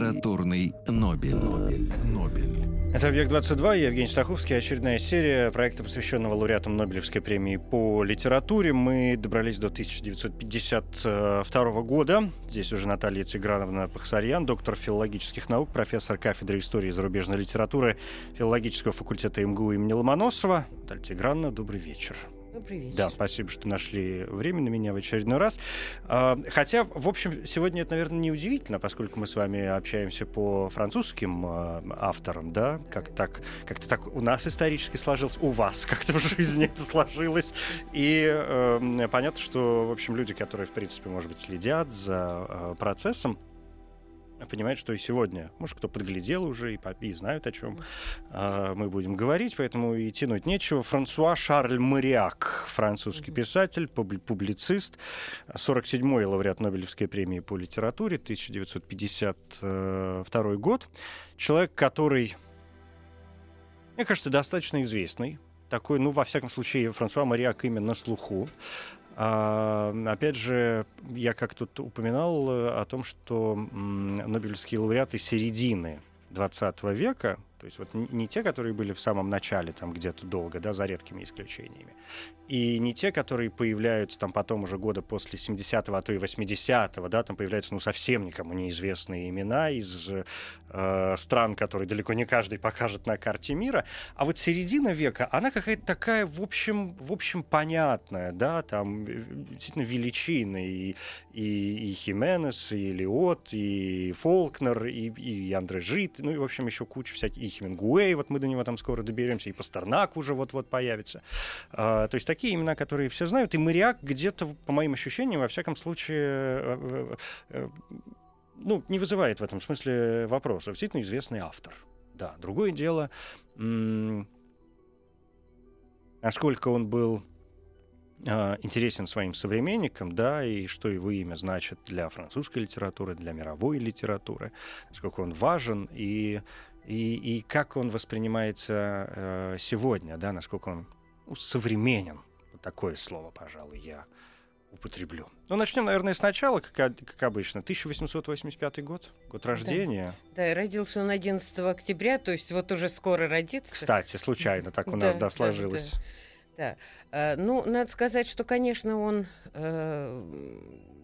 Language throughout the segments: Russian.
Литературный, Нобель. Нобель. Нобель. Это «Объект-22», я Евгений Стаховский, очередная серия проекта, посвященного лауреатам Нобелевской премии по литературе. Мы добрались до 1952 года. Здесь уже Наталья Тиграновна Пахсарьян, доктор филологических наук, профессор кафедры истории и зарубежной литературы филологического факультета МГУ имени Ломоносова. Наталья Тиграновна, добрый вечер. Добрый вечер. Да, спасибо, что нашли время на меня в очередной раз. А, Хотя, в общем, сегодня это, наверное, не удивительно, поскольку мы с вами общаемся по французским а, авторам, да, как так, как-то так у нас исторически сложилось, у вас как-то в жизни это сложилось. И э, понятно, что, в общем, люди, которые, в принципе, может быть, следят за э, процессом, понимают, что и сегодня, может, кто подглядел уже и, и знают, о чем а, мы будем говорить, поэтому и тянуть нечего. Франсуа Шарль Мариак, французский писатель, публи- публицист, 47-й лауреат Нобелевской премии по литературе, 1952 год. Человек, который, мне кажется, достаточно известный. Такой, ну, во всяком случае, Франсуа Мариак именно на слуху. А, опять же, я как тут упоминал э, о том, что Нобелевские лауреаты середины 20 века, то есть вот не те, которые были в самом начале, там где-то долго, да, за редкими исключениями, и не те, которые появляются там потом уже года после 70-го, а то и 80-го, да, там появляются, ну, совсем никому неизвестные имена из э, стран, которые далеко не каждый покажет на карте мира, а вот середина века, она какая-то такая, в общем, в общем, понятная, да, там э, действительно величины, и, и, и Хименес, и Лиот, и Фолкнер, и, и Андре Жит, ну и, в общем, еще куча всяких, Хемингуэй, вот мы до него там скоро доберемся, и Пастернак уже вот-вот появится. А, то есть такие имена, которые все знают, и Мариак где-то, по моим ощущениям, во всяком случае, э, э, э, ну, не вызывает в этом смысле вопросов. Действительно известный автор. Да, другое дело, насколько он был а, интересен своим современникам, да, и что его имя значит для французской литературы, для мировой литературы, насколько он важен и, и, и как он воспринимается э, сегодня, да, насколько он ну, современен. Вот такое слово, пожалуй, я употреблю. Ну, начнем, наверное, сначала, как, как обычно. 1885 год, год рождения. Да, и родился он 11 октября, то есть вот уже скоро родится. Кстати, случайно так у нас, Да, да, да, сложилось. Да. Э, Ну, надо сказать, что, конечно, он э,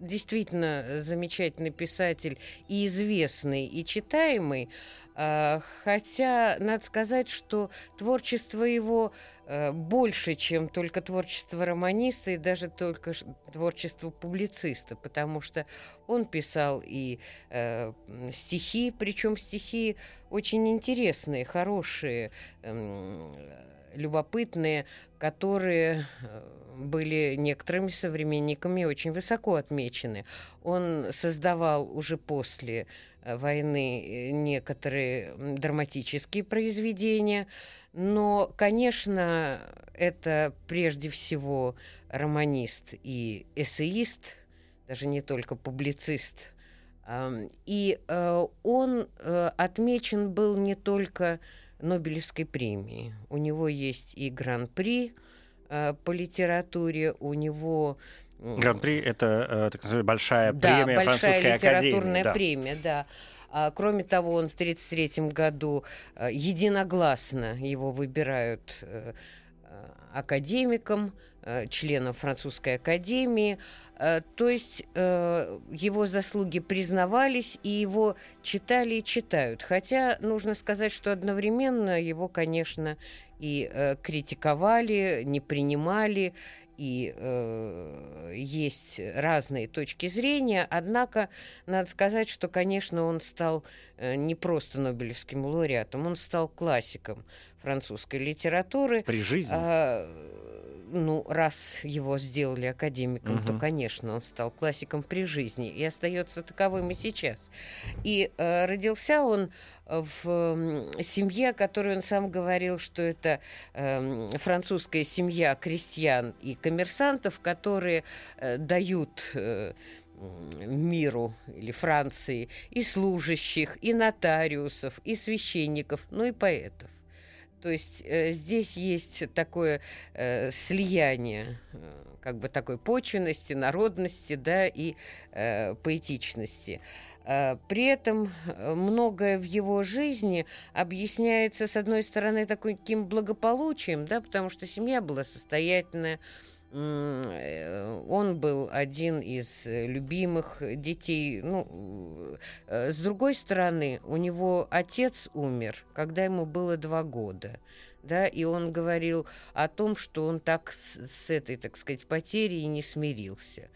действительно замечательный писатель и известный, и читаемый. Э, Хотя, надо сказать, что творчество его э, больше, чем только творчество романиста и даже только творчество публициста, потому что он писал и э, стихи, причем стихи очень интересные, хорошие, эм, любопытные, которые э, были некоторыми современниками очень высоко отмечены. Он создавал уже после э, войны э, некоторые драматические произведения, но, конечно, это прежде всего романист и эссеист, даже не только публицист. И он отмечен был не только Нобелевской премией. У него есть и гран-при э, по литературе, у него... Гран-при — это э, так называемая большая да, премия большая французской литературная академии. да. премия, да. А, кроме того, он в 1933 году э, единогласно его выбирают э, э, академиком, э, членом французской академии. Э, То есть э, его заслуги признавались, и его читали и читают. Хотя нужно сказать, что одновременно его, конечно, и э, критиковали, не принимали, и э, есть разные точки зрения. Однако надо сказать, что, конечно, он стал э, не просто Нобелевским лауреатом, он стал классиком французской литературы. При жизни? А, ну, раз его сделали академиком, угу. то, конечно, он стал классиком при жизни и остается таковым и сейчас. И э, родился он в э, семье, о которой он сам говорил, что это э, французская семья крестьян и коммерсантов, которые э, дают э, миру или Франции и служащих, и нотариусов, и священников, ну и поэтов. То есть э, здесь есть такое э, слияние э, как бы такой почвенности, народности, да, и э, поэтичности. При этом э, многое в его жизни объясняется, с одной стороны, таким благополучием, да, потому что семья была состоятельная, Э, он был один из э, любимых детей. Ну, э, с другой стороны, у него отец умер, когда ему было два года. Да, и он говорил о том, что он так с, с этой, так сказать, потерей не смирился.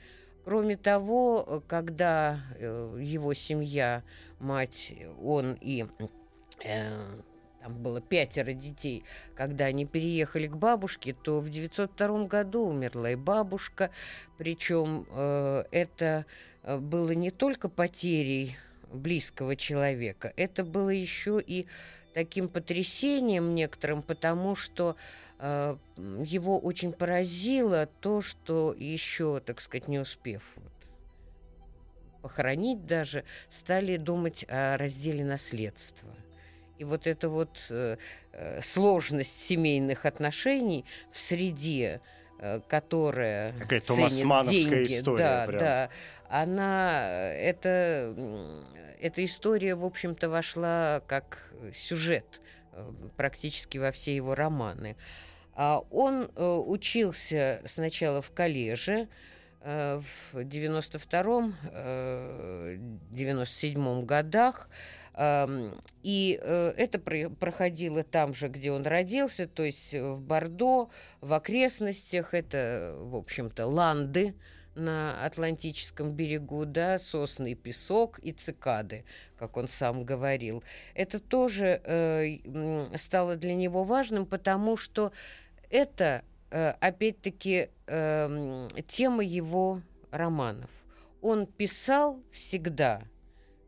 Кроме того, когда его семья, мать, он и там было пятеро детей, когда они переехали к бабушке, то в 902 году умерла и бабушка, причем э, это э, было не только потерей близкого человека, это было еще и таким потрясением некоторым, потому что э, его очень поразило то, что еще, так сказать, не успев похоронить даже, стали думать о разделе наследства. И вот эта вот э, э, сложность семейных отношений в среде, э, которая Какая ценит деньги, история, да, прям. да, она э, это эта история, в общем-то, вошла как сюжет э, практически во все его романы. А он э, учился сначала в коллеже, в 92-м, 97-м годах, и э, это проходило там же, где он родился, то есть в Бордо, в окрестностях. Это, в общем-то, ланды на Атлантическом берегу, да, сосный песок и цикады, как он сам говорил. Это тоже э, стало для него важным, потому что это, э, опять-таки, э, тема его романов. Он писал всегда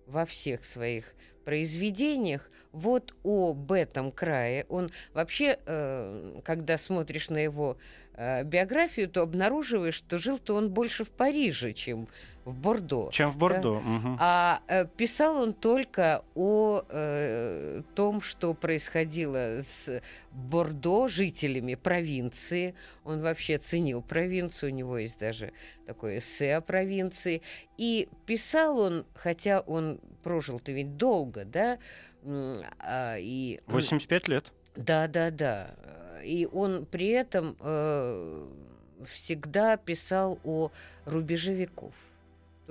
во всех своих произведениях вот об этом крае. Он вообще, э, когда смотришь на его э, биографию, то обнаруживаешь, что жил-то он больше в Париже, чем в Бордо. Чем в Бордо. Да? Угу. А э, писал он только о э, том, что происходило с Бордо, жителями провинции. Он вообще ценил провинцию, у него есть даже такое эссе о провинции. И писал он, хотя он прожил-то ведь долго, да? А, и, 85 лет. Да, да, да. И он при этом э, всегда писал о рубеже веков.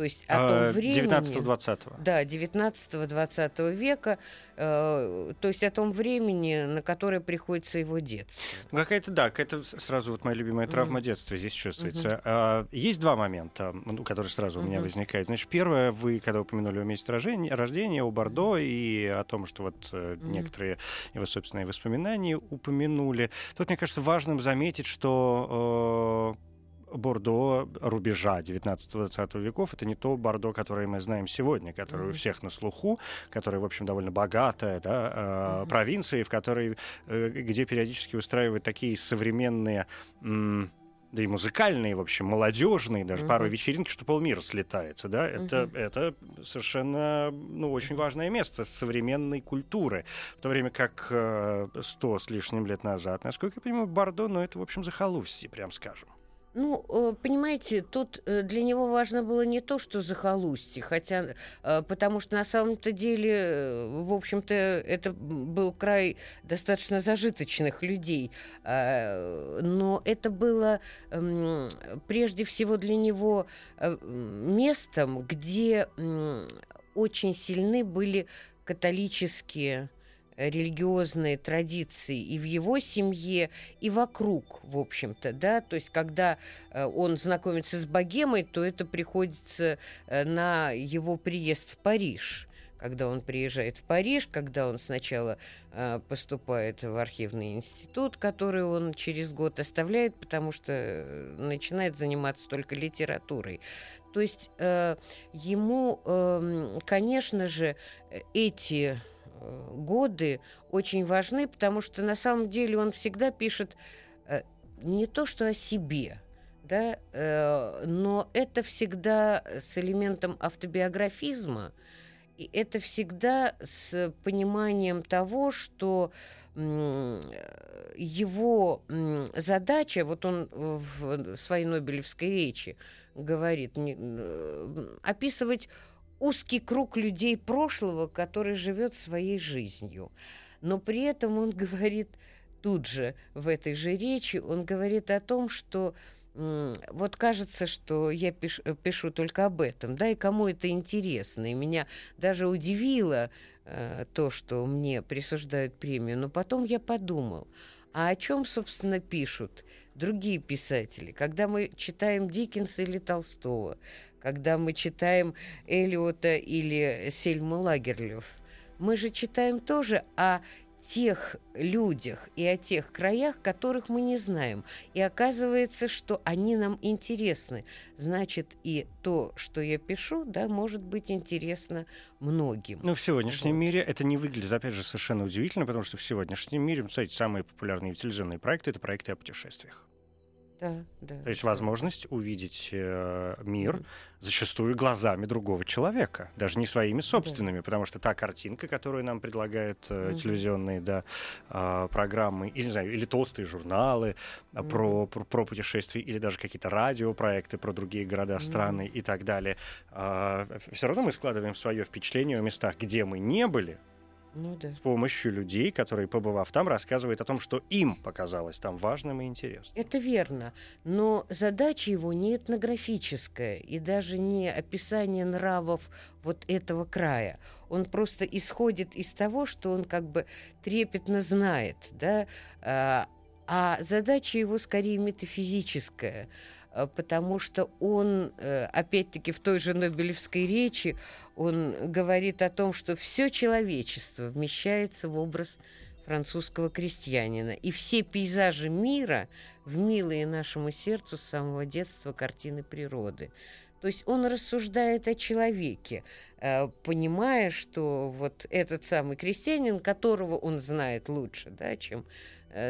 То есть о том а, времени... 19-20. Да, 19-20 века. Э, то есть о том времени, на которое приходится его детство. Ну, какая-то, да, какая-то сразу вот моя любимая травма mm-hmm. детства здесь чувствуется. Mm-hmm. есть два момента, ну, которые сразу mm-hmm. у меня возникают. Значит, первое, вы, когда упомянули о месте рождения, рождения, о Бордо и о том, что вот mm-hmm. некоторые его собственные воспоминания упомянули. Тут, мне кажется, важным заметить, что э, Бордо рубежа 19-20 веков. Это не то Бордо, которое мы знаем сегодня, которое mm-hmm. у всех на слуху, которое, в общем, довольно богатая да, э, mm-hmm. провинция, в которой, э, где периодически устраивают такие современные... М- да и музыкальные, в общем, молодежные, даже uh-huh. пару вечеринки, что полмира слетается, да, это, uh-huh. это совершенно, ну, очень важное место современной культуры, в то время как э, сто с лишним лет назад, насколько я понимаю, Бордо, ну, это, в общем, захолустье, прям скажем. Ну, э, понимаете, тут э, для него важно было не то, что захолустье, хотя, э, потому что на самом-то деле, в общем-то, это был край достаточно зажиточных людей, но это было эм, прежде всего для него местом, где очень сильны были католические религиозные традиции и в его семье, и вокруг, в общем-то, да, то есть когда э, он знакомится с богемой, то это приходится э, на его приезд в Париж когда он приезжает в Париж, когда он сначала э, поступает в архивный институт, который он через год оставляет, потому что начинает заниматься только литературой. То есть ему, э, конечно же, эти годы очень важны, потому что на самом деле он всегда пишет э, не то, что о себе, да, э, но это всегда с элементом автобиографизма, и это всегда с пониманием того, что его задача, вот он в своей Нобелевской речи говорит, описывать узкий круг людей прошлого, который живет своей жизнью. Но при этом он говорит тут же в этой же речи, он говорит о том, что вот кажется, что я пишу, пишу только об этом, да, и кому это интересно. И меня даже удивило э, то, что мне присуждают премию. Но потом я подумал, а о чем, собственно, пишут другие писатели? Когда мы читаем Диккенса или Толстого, когда мы читаем Элиота или Сельму Лагерлёв, мы же читаем тоже о тех людях и о тех краях, которых мы не знаем. И оказывается, что они нам интересны. Значит, и то, что я пишу, да, может быть интересно многим. Ну, в сегодняшнем вот. мире это не выглядит, опять же, совершенно удивительно, потому что в сегодняшнем мире, кстати, самые популярные телевизионные проекты — это проекты о путешествиях. Да, да. То есть возможность увидеть э, мир mm зачастую глазами другого человека, даже не своими собственными, да. потому что та картинка, которую нам предлагают э, телевизионные да, э, программы, или, не знаю, или толстые журналы mm про, про, про путешествия, или даже какие-то радиопроекты про другие города, страны и так далее, э, все равно мы складываем свое впечатление о местах, где мы не были, ну, да. с помощью людей, которые, побывав там, рассказывают о том, что им показалось там важным и интересным. Это верно, но задача его не этнографическая и даже не описание нравов вот этого края. Он просто исходит из того, что он как бы трепетно знает, да, а, а задача его скорее метафизическая – потому что он, э, опять-таки, в той же Нобелевской речи, он говорит о том, что все человечество вмещается в образ французского крестьянина. И все пейзажи мира в милые нашему сердцу с самого детства картины природы. То есть он рассуждает о человеке, э, понимая, что вот этот самый крестьянин, которого он знает лучше, да, чем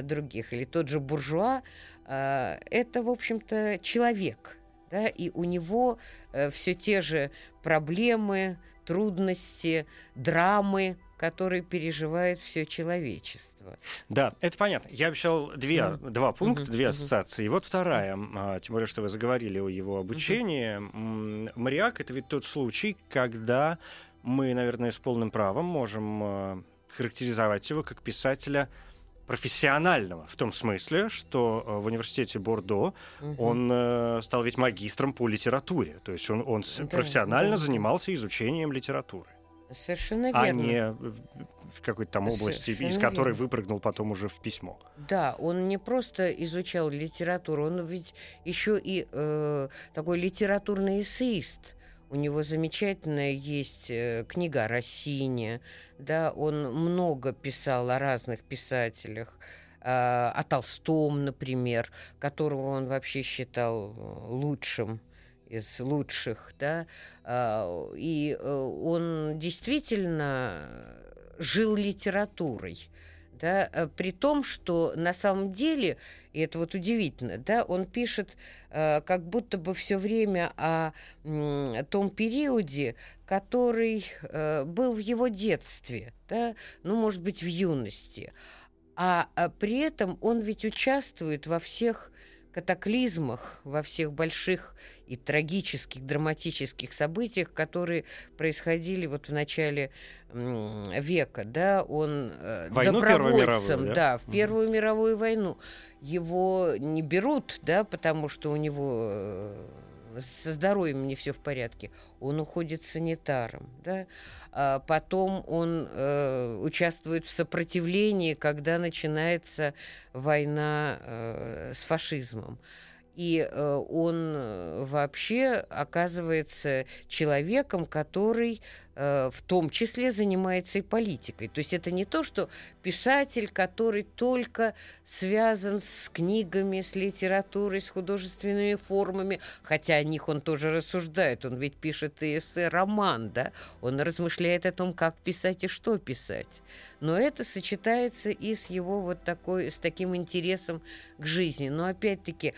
других, или тот же буржуа, это, в общем-то, человек, да, и у него э, все те же проблемы, трудности, драмы, которые переживает все человечество. Да, это понятно. Я обещал две, mm. два пункта, mm-hmm. две ассоциации. И вот вторая, а, тем более, что вы заговорили о его обучении. Mm-hmm. Мариак — это ведь тот случай, когда мы, наверное, с полным правом можем а, характеризовать его как писателя — профессионального, в том смысле, что э, в университете Бордо угу. он э, стал ведь магистром по литературе. То есть он, он да, профессионально да. занимался изучением литературы. Совершенно а верно. А не в какой-то там области, Совершенно из которой верно. выпрыгнул потом уже в письмо. Да, он не просто изучал литературу, он ведь еще и э, такой литературный эссеист. У него замечательная есть э, книга Россини, да, он много писал о разных писателях, э, о Толстом, например, которого он вообще считал э, лучшим из лучших, да, э, и э, он действительно жил литературой да, э, при том, что на самом деле, и это вот удивительно, да, он пишет э, как будто бы все время о том периоде, который э, был в его детстве, да, ну, может быть, в юности, а, а при этом он ведь участвует во всех катаклизмах, во всех больших и трагических, драматических событиях, которые происходили вот в начале века, да, он э, Войну добровольцем, мировую, да? да, в Первую угу. мировую войну. Его не берут, да, потому что у него э, со здоровьем не все в порядке. Он уходит санитаром, да. А потом он э, участвует в сопротивлении, когда начинается война э, с фашизмом. И э, он э, вообще оказывается человеком, который Э, в том числе занимается и политикой. То есть это не то, что писатель, который только связан с книгами, с литературой, с художественными формами, хотя о них он тоже рассуждает, он ведь пишет эссе, роман, да, он размышляет о том, как писать и что писать. Но это сочетается и с его вот такой, с таким интересом к жизни. Но опять-таки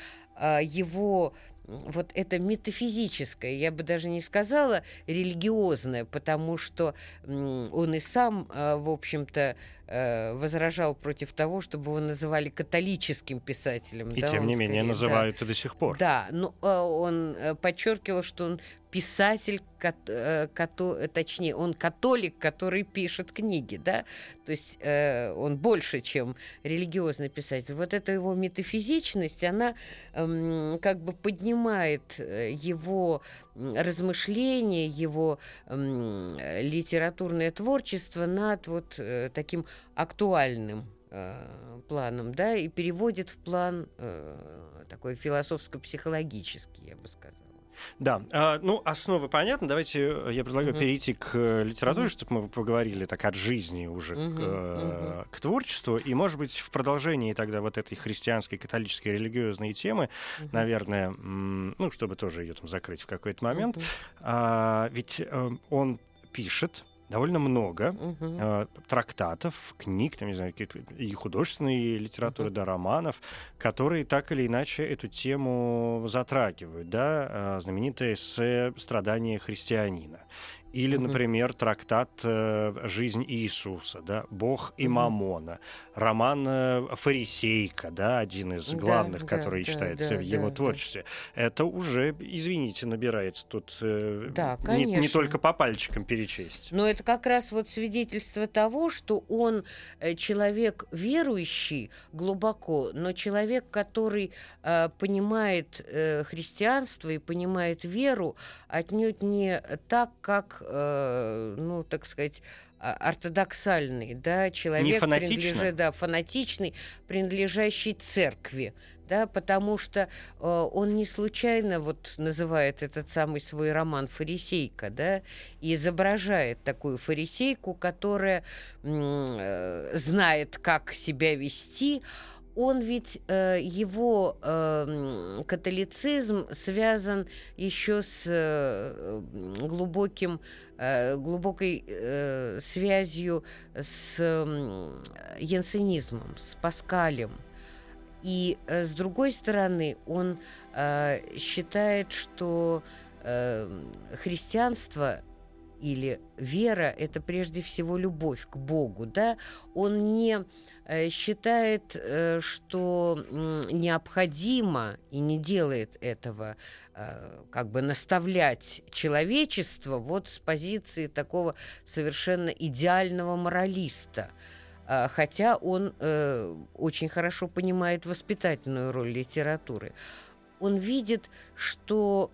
его вот это метафизическое, я бы даже не сказала религиозное, потому что он и сам, а, в общем-то, возражал против того, чтобы его называли католическим писателем. И да, тем не скорее, менее называют да. и до сих пор. Да, но а, он э, подчеркивал, что он писатель, э, точнее, он католик, который пишет книги, да, то есть э, он больше, чем религиозный писатель. Вот эта его метафизичность, она эм, как бы поднимает э, его размышления, его эм, литературное творчество над вот таким актуальным планом, да, и переводит в план такой философско-психологический, я бы сказала. Да, а, ну, основы понятны. Давайте э, я предлагаю mm-hmm. перейти к э, литературе, mm-hmm. чтобы мы поговорили так от жизни уже mm-hmm. к, mm-hmm. к творчеству. И, может быть, в продолжении тогда вот этой христианской, католической, религиозной темы, mm-hmm. наверное, ну, чтобы тоже ее там закрыть в какой-то момент. Mm-hmm. А, ведь он пишет довольно много uh-huh. э, трактатов, книг, там, не знаю, и художественной литературы, uh-huh. да, романов, которые так или иначе эту тему затрагивают, да, э, знаменитое эссе «Страдания христианина». Или, например, трактат э, «Жизнь Иисуса», да, «Бог и Мамона», роман э, «Фарисейка», да, один из главных, да, который да, считается да, в его да, творчестве. Да. Это уже, извините, набирается тут э, да, не, не только по пальчикам перечесть. Но это как раз вот свидетельство того, что он человек верующий глубоко, но человек, который э, понимает э, христианство и понимает веру отнюдь не так, как э, ну, так сказать, а, ортодоксальный, да, человек, принадлежит, да, фанатичный, принадлежащий церкви, да, потому что э, он не случайно вот называет этот самый свой роман «Фарисейка», да, и изображает такую фарисейку, которая э, знает, как себя вести, он ведь э, его э, католицизм связан еще с э, глубоким э, глубокой связью с янсенизмом, с Паскалем. И с другой стороны, он считает, что э, христианство или вера это прежде всего любовь к Богу, да? Он не Э, считает, э, что необходимо и не делает этого э, как бы наставлять человечество вот с позиции такого совершенно идеального моралиста. Хотя он очень хорошо понимает воспитательную роль литературы. Он видит, что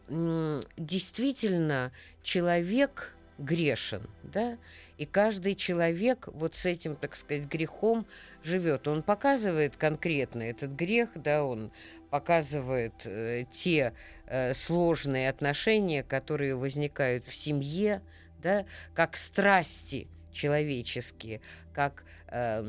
действительно человек грешен, да, и каждый человек вот с этим, так сказать, грехом живет. Он показывает конкретно этот грех, да, он показывает э, те э, сложные отношения, которые возникают в семье, да, как страсти человеческие, как э,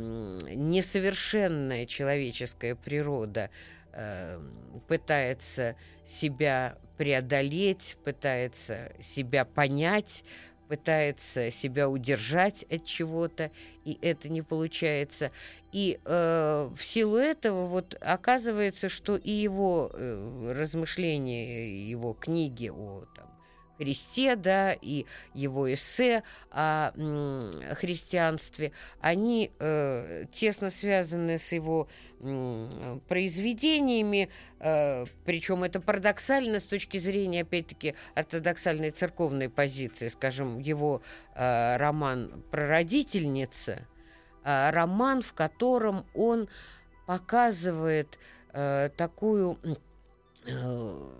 несовершенная человеческая природа э, пытается себя преодолеть, пытается себя понять, пытается себя удержать от чего-то, и это не получается. И э, в силу этого вот оказывается, что и его э, размышления, его книги о Христе, да, и его эссе о христианстве, они э, тесно связаны с его произведениями, э, причем это парадоксально с точки зрения, опять-таки, ортодоксальной церковной позиции, скажем, его э, роман «Прародительница», э, роман, в котором он показывает э, такую э,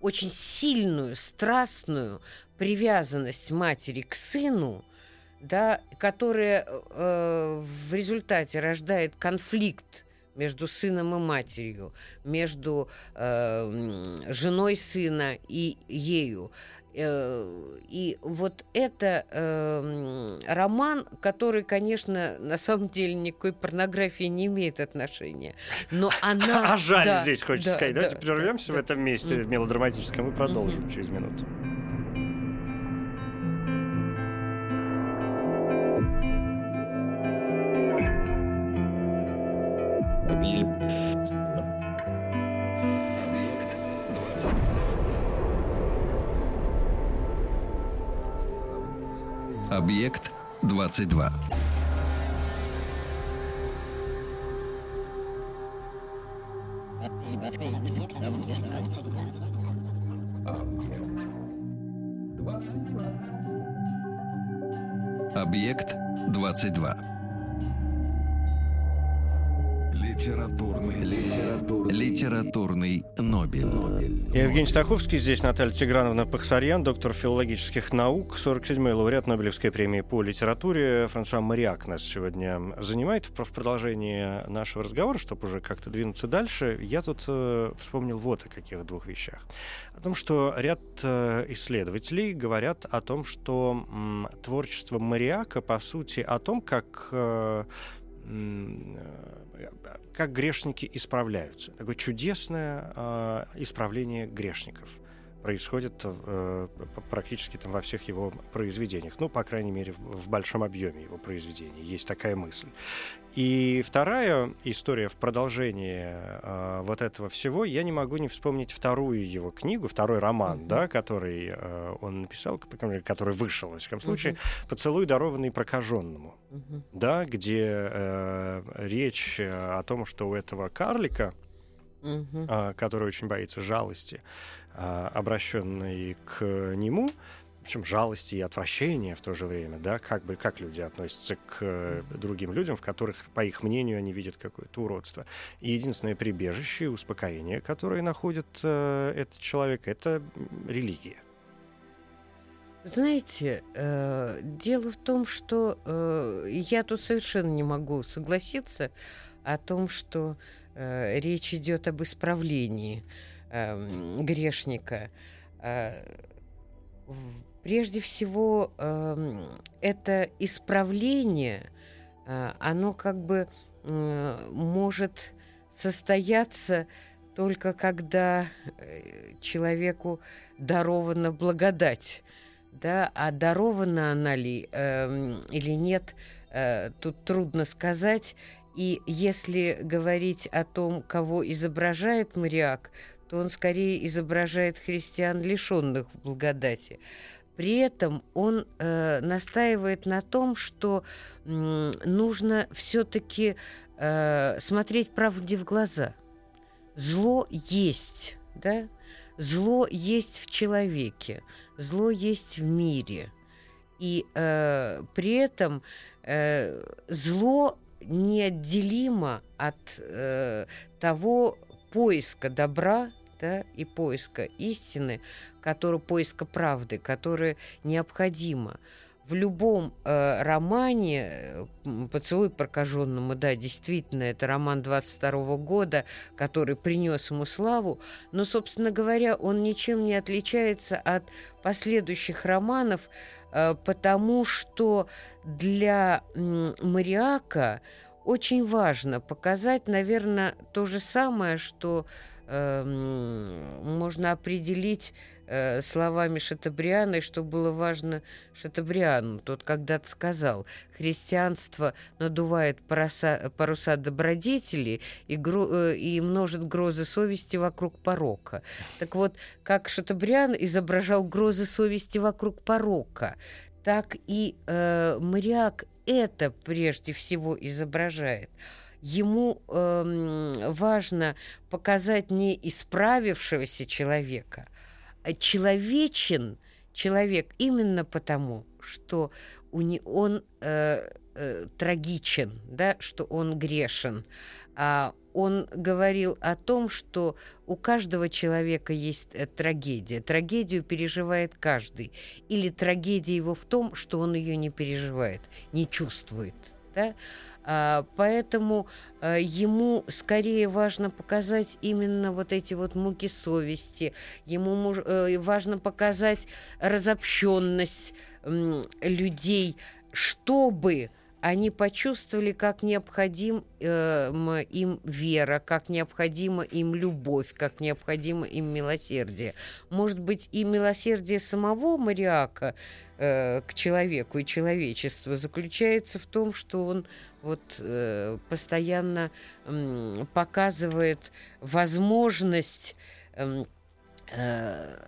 очень сильную, страстную привязанность матери к сыну, да, которая э, в результате рождает конфликт между сыном и матерью, между э, женой сына и ею. Э, и вот это э, роман, который, конечно, на самом деле никакой порнографии не имеет отношения. Но она... А жаль да, здесь, хочется да, сказать. Да, Давайте прервемся в этом месте мелодраматическом и продолжим через минуту. 22. Объект 22. Литературный, литературный, литературный Нобель. Евгений Стаховский, здесь Наталья Тиграновна Пахсарьян, доктор филологических наук, 47-й лауреат Нобелевской премии по литературе. Франсуа Мариак нас сегодня занимает. В продолжении нашего разговора, чтобы уже как-то двинуться дальше, я тут э, вспомнил вот о каких двух вещах. О том, что ряд э, исследователей говорят о том, что м, творчество Мариака, по сути, о том, как э, Э, как грешники исправляются. Такое чудесное э, исправление грешников происходит э, практически там во всех его произведениях. Ну, по крайней мере, в, в большом объеме его произведений. Есть такая мысль. И вторая история в продолжении э, вот этого всего, я не могу не вспомнить вторую его книгу, второй роман, mm-hmm. да, который э, он написал, который вышел, в всяком случае, mm-hmm. «Поцелуй, дарованный прокаженному», mm-hmm. да, где э, речь о том, что у этого карлика, mm-hmm. э, который очень боится жалости, а, обращенной к нему, в общем, жалости и отвращения в то же время, да, как бы как люди относятся к э, другим людям, в которых, по их мнению, они видят какое-то уродство. И единственное прибежище и успокоение, которое находит э, этот человек, это религия. Знаете, э, дело в том, что э, я тут совершенно не могу согласиться о том, что э, речь идет об исправлении э, грешника. Э, прежде всего, э, это исправление, э, оно как бы э, может состояться только когда э, человеку дарована благодать. Да? А дарована она ли э, или нет, э, тут трудно сказать. И если говорить о том, кого изображает Мариак, то он скорее изображает христиан, лишенных благодати. При этом он э, настаивает на том, что э, нужно все-таки э, смотреть правде в глаза. Зло есть, да? Зло есть в человеке, зло есть в мире. И э, при этом э, зло неотделимо от э, того, поиска добра да, и поиска истины, который, поиска правды, которая необходима. В любом э, романе э, «Поцелуй прокаженному», да, действительно, это роман 22 года, который принес ему славу, но, собственно говоря, он ничем не отличается от последующих романов, э, потому что для э, Мариака очень важно показать, наверное, то же самое, что э, можно определить э, словами Шатабриана, и что было важно Шатабриану. Тот когда-то сказал, христианство надувает паруса, паруса добродетели и, гро, э, и множит грозы совести вокруг порока. Так вот, как Шатабриан изображал грозы совести вокруг порока, так и э, моряк это прежде всего изображает. Ему э, важно показать не исправившегося человека, а человечен человек именно потому, что у не, он э, э, трагичен, да, что он грешен. А он говорил о том, что у каждого человека есть э, трагедия. Трагедию переживает каждый. Или трагедия его в том, что он ее не переживает, не чувствует. Да? А, поэтому а, ему скорее важно показать именно вот эти вот муки совести, ему э, важно показать разобщенность людей, чтобы они почувствовали, как необходим э, им вера, как необходима им любовь, как необходимо им милосердие. Может быть, и милосердие самого Мариака э, к человеку и человечеству заключается в том, что он вот э, постоянно э, показывает возможность, эм, э,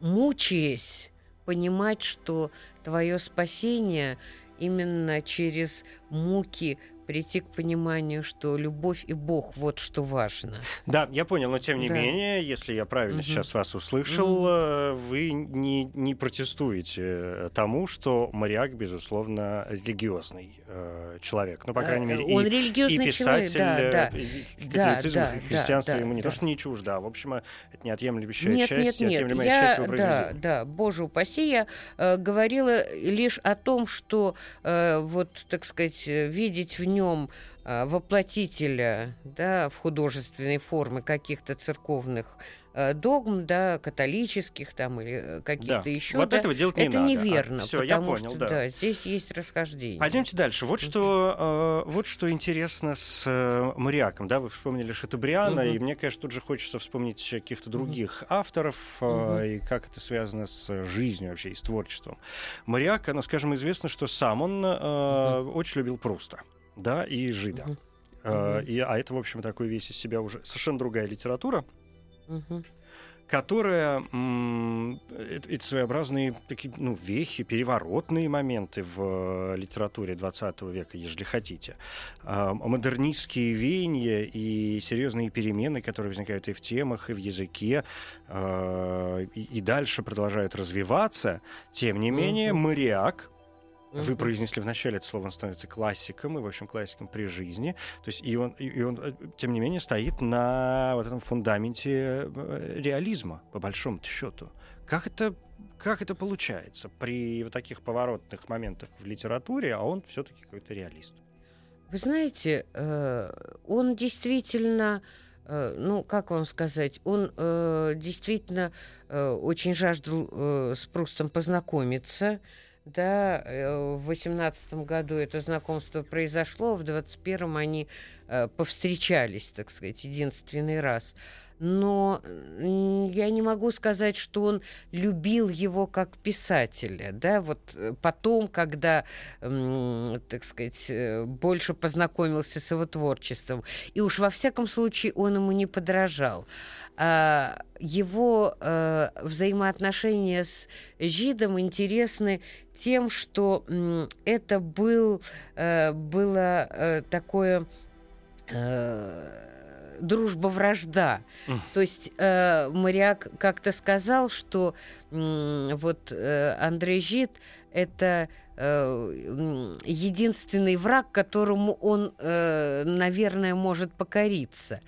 мучаясь, понимать, что твое спасение именно через муки прийти к пониманию, что любовь и Бог вот что важно. Да, я понял, но тем не да. менее, если я правильно угу. сейчас вас услышал, угу. вы не, не протестуете тому, что моряк, безусловно, религиозный э, человек. Ну, по крайней мере, он и, религиозный и писатель, человек, да, да. И католицизм, да, и христианство да, ему не да. то, что не чуждо, а, в общем, это неотъемлемая нет, часть, нет, нет. неотъемлемая я, часть его Да, да, боже упаси, я э, говорила лишь о том, что, э, вот, так сказать, видеть в нем а, воплотителя да, в художественной форме каких-то церковных Э, догм, да, католических там или э, каких-то да. еще. Вот да, этого делать не это надо. неверно, а, все, потому я понял, что да. да, здесь есть расхождение. Пойдемте дальше. Вот что, э, вот что интересно с э, Мариаком, да, вы вспомнили Шатабриана, угу. и мне, конечно, тут же хочется вспомнить каких-то других угу. авторов э, угу. и как это связано с жизнью вообще и с творчеством. Мариак, ну, скажем, известно, что сам он э, угу. очень любил Пруста, да, и Жида. Угу. Uh-huh. И, а это, в общем, такой весь из себя уже совершенно другая литература угу. которая это, это своеобразные такие ну, вехи, переворотные моменты в э, литературе 20 века, если хотите. А, модернистские веяния и серьезные перемены, которые возникают и в темах, и в языке, а, и, и дальше продолжают развиваться. Тем не менее, моряк вы произнесли вначале это слово, он становится классиком, и, в общем, классиком при жизни. То есть, и он, и он, э, тем не менее, стоит на вот этом фундаменте э, реализма, по большому счету. Как это, как это получается при вот таких поворотных моментах в литературе, а он все-таки какой-то реалист? Вы знаете, э, он действительно ну, как вам сказать, он действительно очень жаждал с Прустом познакомиться, да, э, в восемнадцатом году это знакомство произошло, в двадцать первом они э, повстречались, так сказать, единственный раз. Но я не могу сказать, что он любил его как писателя, да, вот э, потом, когда, так сказать, больше познакомился с его творчеством. И уж во всяком случае он ему не подражал. А, его э, взаимоотношения с Жидом интересны тем, что это был, э, было э, такое дружба-вражда. Mm. То есть э, Моряк как-то сказал, что э, вот э, Андрей Жид это э, единственный враг, которому он, э, наверное, может покориться.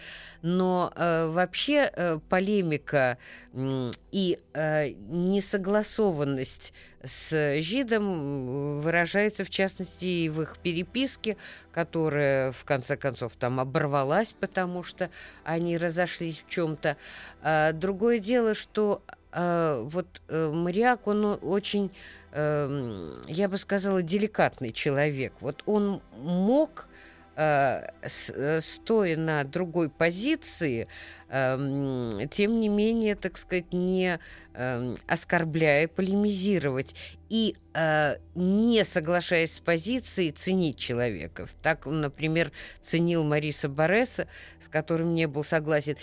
Но э, вообще э, полемика э, и э, несогласованность с Жидом выражается, в частности, в их переписке, которая, в конце концов, там оборвалась, потому что они разошлись в чем-то. А другое дело, что э, вот э, Мариак, он очень Эм, я бы сказала, деликатный человек. Вот он мог э, э, стоя на другой позиции, эм, тем не менее, так сказать, не эм, оскорбляя, полемизировать и э, не соглашаясь с позицией, ценить человека. Так он, например, ценил Мариса Бореса, с которым не был согласен.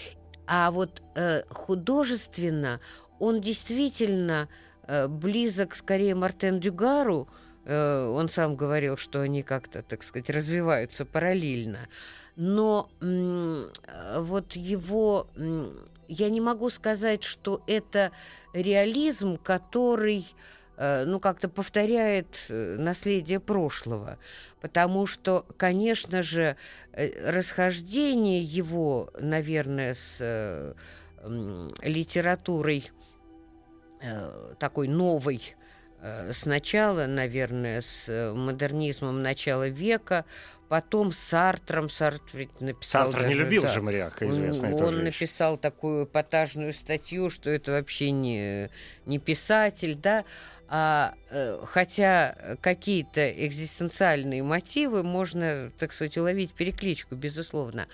А вот художественно он действительно близок скорее Мартен Дюгару. Э, он сам говорил, что они как-то, так сказать, развиваются параллельно. Но вот его... Я не могу сказать, что это реализм, который э, ну, как-то повторяет наследие прошлого. Потому что, конечно же, расхождение его, наверное, с литературой Э, такой новой э, сначала, наверное, с э, модернизмом начала века, потом с Сартром. Сартр ведь написал Сартр не даже, любил да, же Мариака, известная он, тоже он написал такую эпатажную статью, что это вообще не, не писатель, да, а, хотя какие-то экзистенциальные мотивы можно, так сказать, уловить перекличку, безусловно.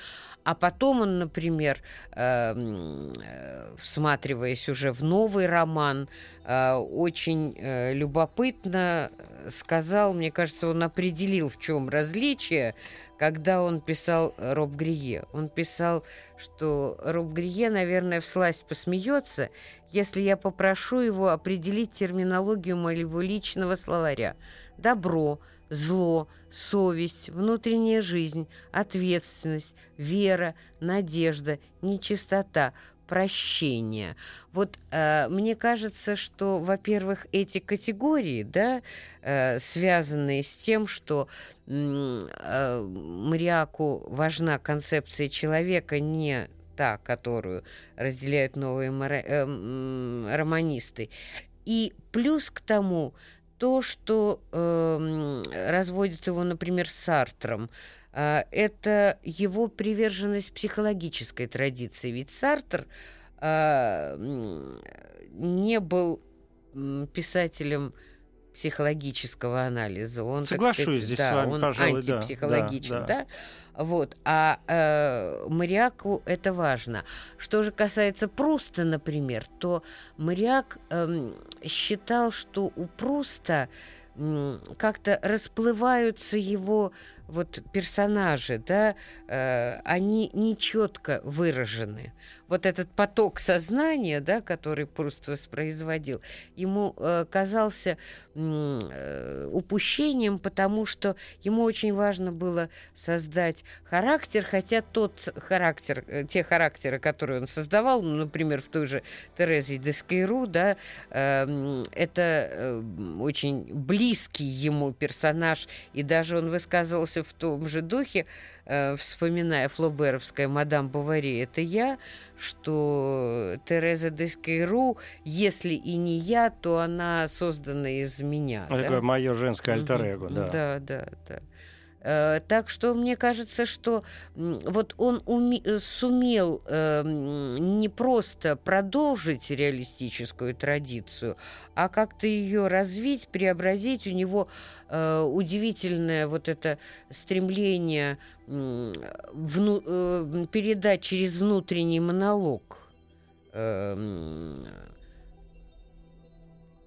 А потом он, например, э, м, э, всматриваясь уже в новый роман, э, очень э, любопытно сказал, мне кажется, он определил, в чем различие, когда он писал Роб Грие. Он писал, что Роб Грие, наверное, всласть посмеется, если я попрошу его определить терминологию моего личного словаря. Добро, зло, совесть, внутренняя жизнь, ответственность, вера, надежда, нечистота, прощение. Вот э, мне кажется, что, во-первых, эти категории, да, э, связанные с тем, что э, Мариаку важна концепция человека не та, которую разделяют новые э, романисты. И плюс к тому то, что э, м, разводит его, например, с Сартром, э, это его приверженность психологической традиции. Ведь Сартр э, не был писателем психологического анализа. Он, Соглашусь сказать, здесь да, с вами, он пожалуй, антипсихологичен, да, да, да. Вот. А э, Мариаку это важно. Что же касается Пруста, например, то Мариак эм, считал, что у Пруста м, как-то расплываются его вот персонажи, да, э, они нечетко выражены. Вот этот поток сознания, да, который Пруст воспроизводил, ему э, казался э, упущением, потому что ему очень важно было создать характер, хотя тот характер, э, те характеры, которые он создавал, ну, например, в той же Терезе Дескейру, да, э, это э, очень близкий ему персонаж, и даже он высказывался в том же духе, э, вспоминая флоберовское «Мадам Бавари, это я», что Тереза Дескейру, если и не я, то она создана из меня. Ну, да? Мое женское альтер-эго, да. Да, да, да. Э, Так что мне кажется, что вот он уме- э, сумел э, не просто продолжить реалистическую традицию, а как-то ее развить, преобразить. У него э, удивительное вот это стремление м, вну- э, передать через внутренний монолог э,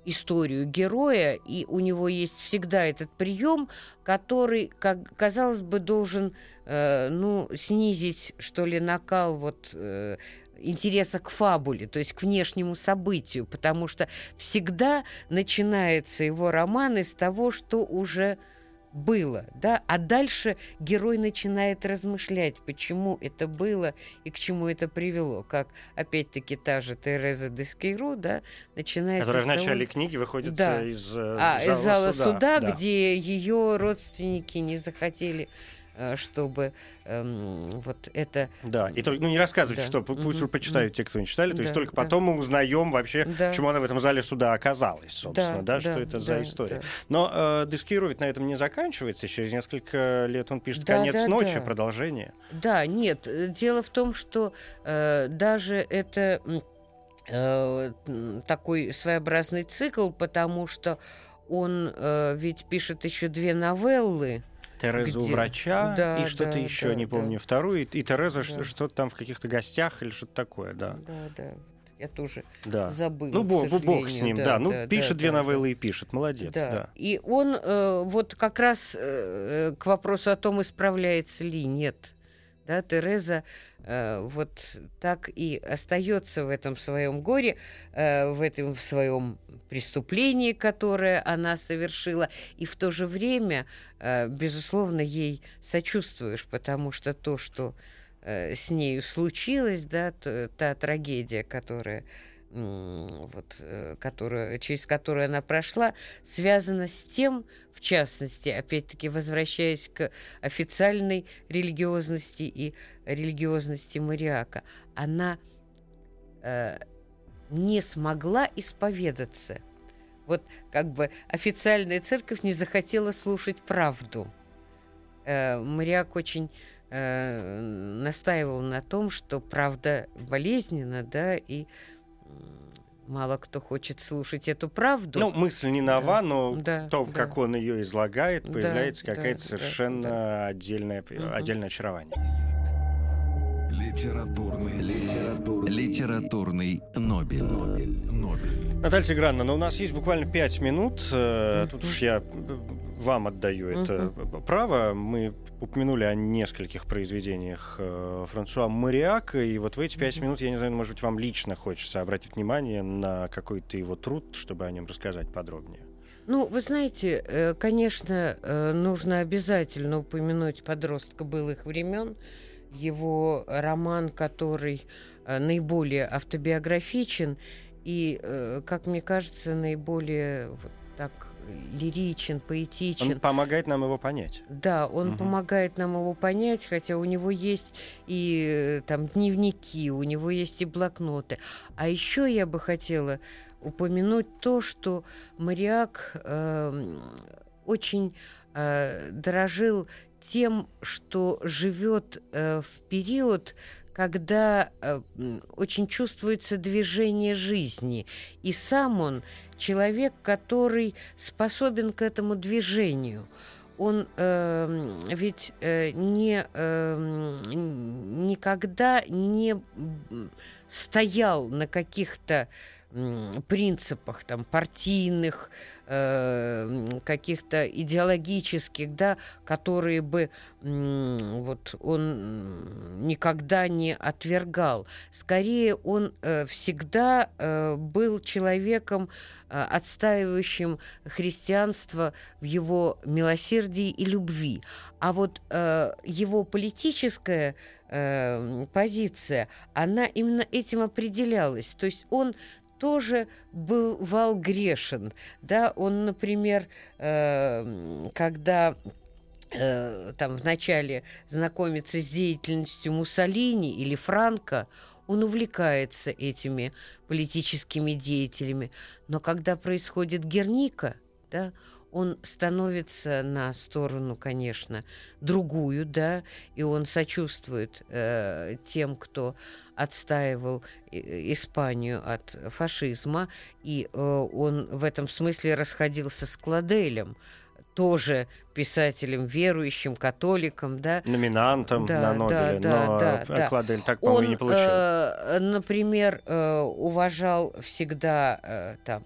историю героя, и у него есть всегда этот прием, который, как казалось бы, должен э, ну, снизить, что ли, накал вот, э, интереса к фабуле, то есть к внешнему событию, потому что всегда начинается его роман из того, что уже было, да, а дальше герой начинает размышлять, почему это было и к чему это привело, как опять-таки та же Тереза Дескейру, да, начинает Которая в того- начале книги выходит Да. э, из, э, а, из зала суда, да. где ее родственники не захотели, чтобы эм, вот это... Да, и только, ну не рассказывайте, Да. что пу- пусть Мгм. почитают те, кто не читали, то есть Да, только да. потом мы узнаем вообще, Да. почему она в этом зале суда оказалась, собственно, да, что это за да, история. да. Но э, Дескиру ведь на этом не заканчивается, через несколько лет он пишет Да, «Конец да, ночи», да. продолжение. Да, нет, э, дело в том, что э, даже это э, такой своеобразный цикл, потому что он э, ведь пишет еще две новеллы. Терезу Где? врача Да, и что-то да, еще, да, не да. помню, вторую, и, и Тереза Да. что-то там в каких-то гостях или что-то такое, да. Да, да. Я тоже да. забыла. Ну, бог, бог с ним, да. Ну, пишет да, две да, новеллы и пишет, молодец, Да. да. И он э, вот как раз э, к вопросу о том, исправляется ли нет. Да, Тереза э, вот так и остается в этом своем горе, э, в этом в своем преступлении, которое она совершила, и в то же время, э, безусловно, ей сочувствуешь, потому что то, что э, с нею случилось, да, т- та трагедия, которая вот, э, которую, через которую она прошла, связана с тем, в частности, опять-таки возвращаясь к официальной религиозности и религиозности Мариака, она э, не смогла исповедаться Вот как бы официальная церковь не захотела слушать правду. Э, Мариак очень э, настаивал на том, что правда болезненна, да, и мало кто хочет слушать эту правду. Ну, мысль не нова, Да, но да, в том, да. как он ее излагает, появляется да, какое-то да, совершенно да. отдельное, Мгм. отдельное очарование. Литературный, литературный, литературный Нобель. Нобель. Нобель. Наталья Тиграновна, но у нас есть буквально пять минут. э, Тут уж я э, вам отдаю это право. Мы упомянули о нескольких произведениях э, Франсуа Мариака, и вот в эти пять минут, я не знаю, может быть, вам лично хочется обратить внимание на какой-то его труд, чтобы о нем рассказать подробнее. Ну, вы знаете, э, конечно, э, нужно обязательно упомянуть подростка былых времен, его роман, который наиболее автобиографичен и, как мне кажется, наиболее вот так лиричен, поэтичен. Он помогает нам его понять. Да, он Мгм. помогает нам его понять, хотя у него есть и э, там дневники, у него есть и блокноты. А еще я бы хотела упомянуть то, что Мариак эм, очень э, дорожил тем, что живет э, в период, когда э, очень чувствуется движение жизни. И сам он человек, который способен к этому движению. Он эм, ведь э, не, эм, никогда не стоял на каких-то принципах там партийных, э, каких-то идеологических, да, которые бы вот он никогда не отвергал. Скорее, он э, всегда э, был человеком, отстаивающим христианство в его милосердии и любви. А вот его политическая позиция, она именно этим определялась. То есть он тоже бывал грешен. Да? Он, например, э, когда э, там вначале знакомится с деятельностью Муссолини или Франко, он увлекается этими политическими деятелями. Но когда происходит Герника, да, он становится на сторону, конечно, другую, да, и он сочувствует э, тем, кто отстаивал э, Испанию от фашизма, и э, он в этом смысле расходился с Кладелем, тоже писателем, верующим, католиком, да, Номинантом Да, на Нобеле, да, но да, э, да. Кладель так, по-моему, не получил. э, например, э, уважал всегда э, там.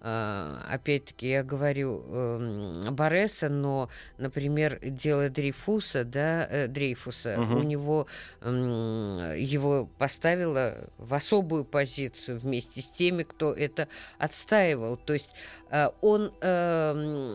Э, Опять-таки, я говорю эм, Бореса, но, например, дело Дрейфуса, да, э, Дрейфуса, Мгм. у него его поставило в особую позицию вместе с теми, кто это отстаивал. То есть он эм,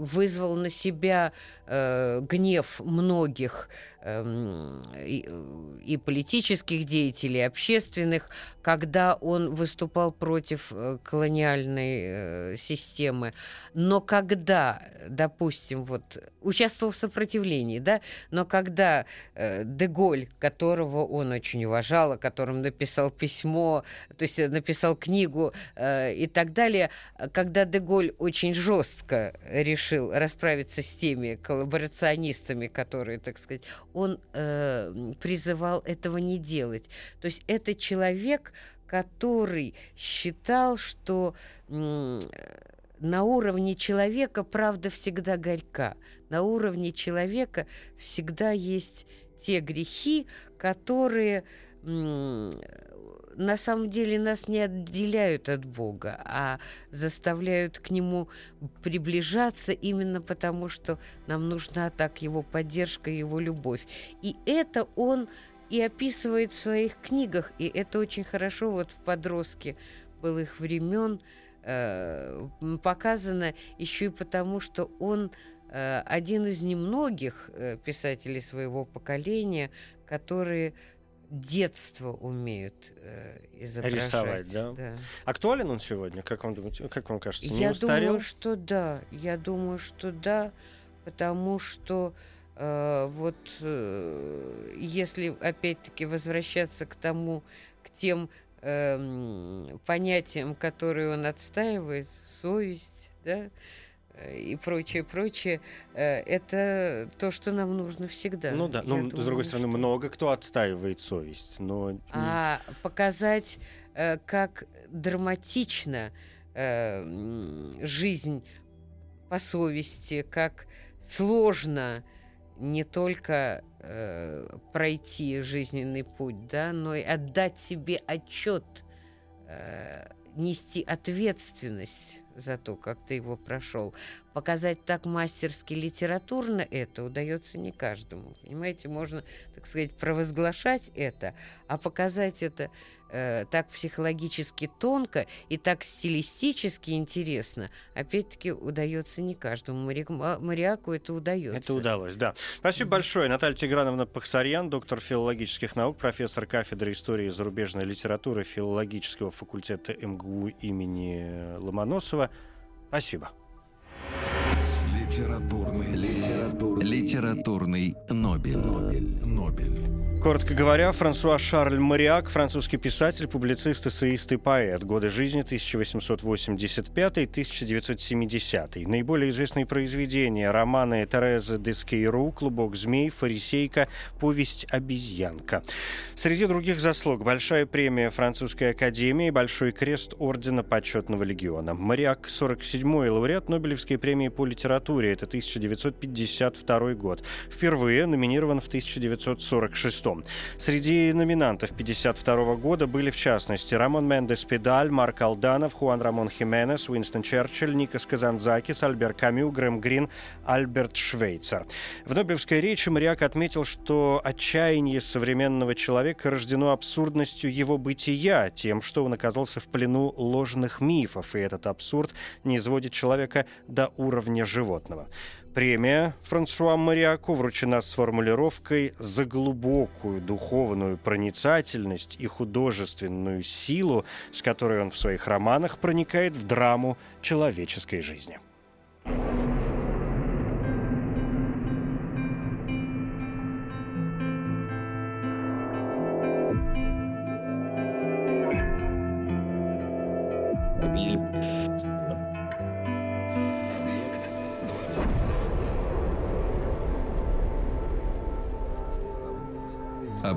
вызвал на себя э, гнев многих эм, и, политических деятелей, и общественных, когда он выступал против э, колониальной э, системы. Но когда, допустим, вот участвовал в сопротивлении, да, но когда э, Деголь, которого он очень уважал, о котором написал письмо, то есть э, написал книгу э, и так далее, э, когда Деголь очень жестко решил расправиться с теми коллаборационистами, которые, так сказать, он э, призывал этого не делать. То есть это человек, который считал, что м, на уровне человека правда всегда горька. На уровне человека всегда есть те грехи, которые м, на самом деле нас не отделяют от Бога, а заставляют к Нему приближаться именно потому, что нам нужна так Его поддержка, Его любовь. И это Он и описывает в своих книгах, и это очень хорошо вот в подростке былых времен э, показано еще и потому, что он э, один из немногих э, писателей своего поколения, которые детство умеют э, изображать. Рисовать, да? Актуален он сегодня, как вам думаете, как вам кажется, не Я устарел? думаю, что да. Я думаю, что да, потому что э, вот э, если опять-таки возвращаться к тому, к тем э, понятиям, которые он отстаивает, совесть, да, и прочее, прочее, э, это то, что нам нужно всегда. Ну да, ну, с другой стороны, что... много кто отстаивает совесть, но... А показать, э, как драматично э, жизнь по совести, как сложно не только пройти жизненный путь, да, но и отдать себе отчет, нести ответственность за то, как ты его прошел. Показать так мастерски литературно это удается не каждому. Понимаете, можно, так сказать, провозглашать это, а показать это э, так психологически тонко и так стилистически интересно, опять-таки, удается не каждому. Мариаку это удается. Это удалось, да. Спасибо mm-hmm. большое. Наталья Тиграновна Пахсарьян, доктор филологических наук, профессор кафедры истории и зарубежной литературы филологического факультета МГУ имени Ломоносова. Спасибо. Литературный, литературный, литературный Нобель. Нобель. Нобель. Коротко говоря, Франсуа Шарль Мариак, французский писатель, публицист, эссеист и поэт. Годы жизни 1885-1970. Наиболее известные произведения – романы Терезы де Скейру, «Клубок змей», «Фарисейка», «Повесть обезьянка». Среди других заслуг – большая премия Французской академии, большой крест Ордена Почетного легиона. Мариак – 47-й лауреат Нобелевской премии по литературе. Это 1952 год. Впервые номинирован в 1946 году. Среди номинантов 1952 года были, в частности, Рамон Мендес Педаль, Марк Алданов, Хуан Рамон Хименес, Уинстон Черчилль, Никас Казанзакис, Альберт Камю, Грэм Грин, Альберт Швейцер. В Нобелевской речи Мариак отметил, что отчаяние современного человека рождено абсурдностью его бытия, тем, что он оказался в плену ложных мифов, и этот абсурд не изводит человека до уровня животного. Премия Франсуа Мариаку вручена с формулировкой «за глубокую духовную проницательность и художественную силу, с которой он в своих романах проникает в драму человеческой жизни».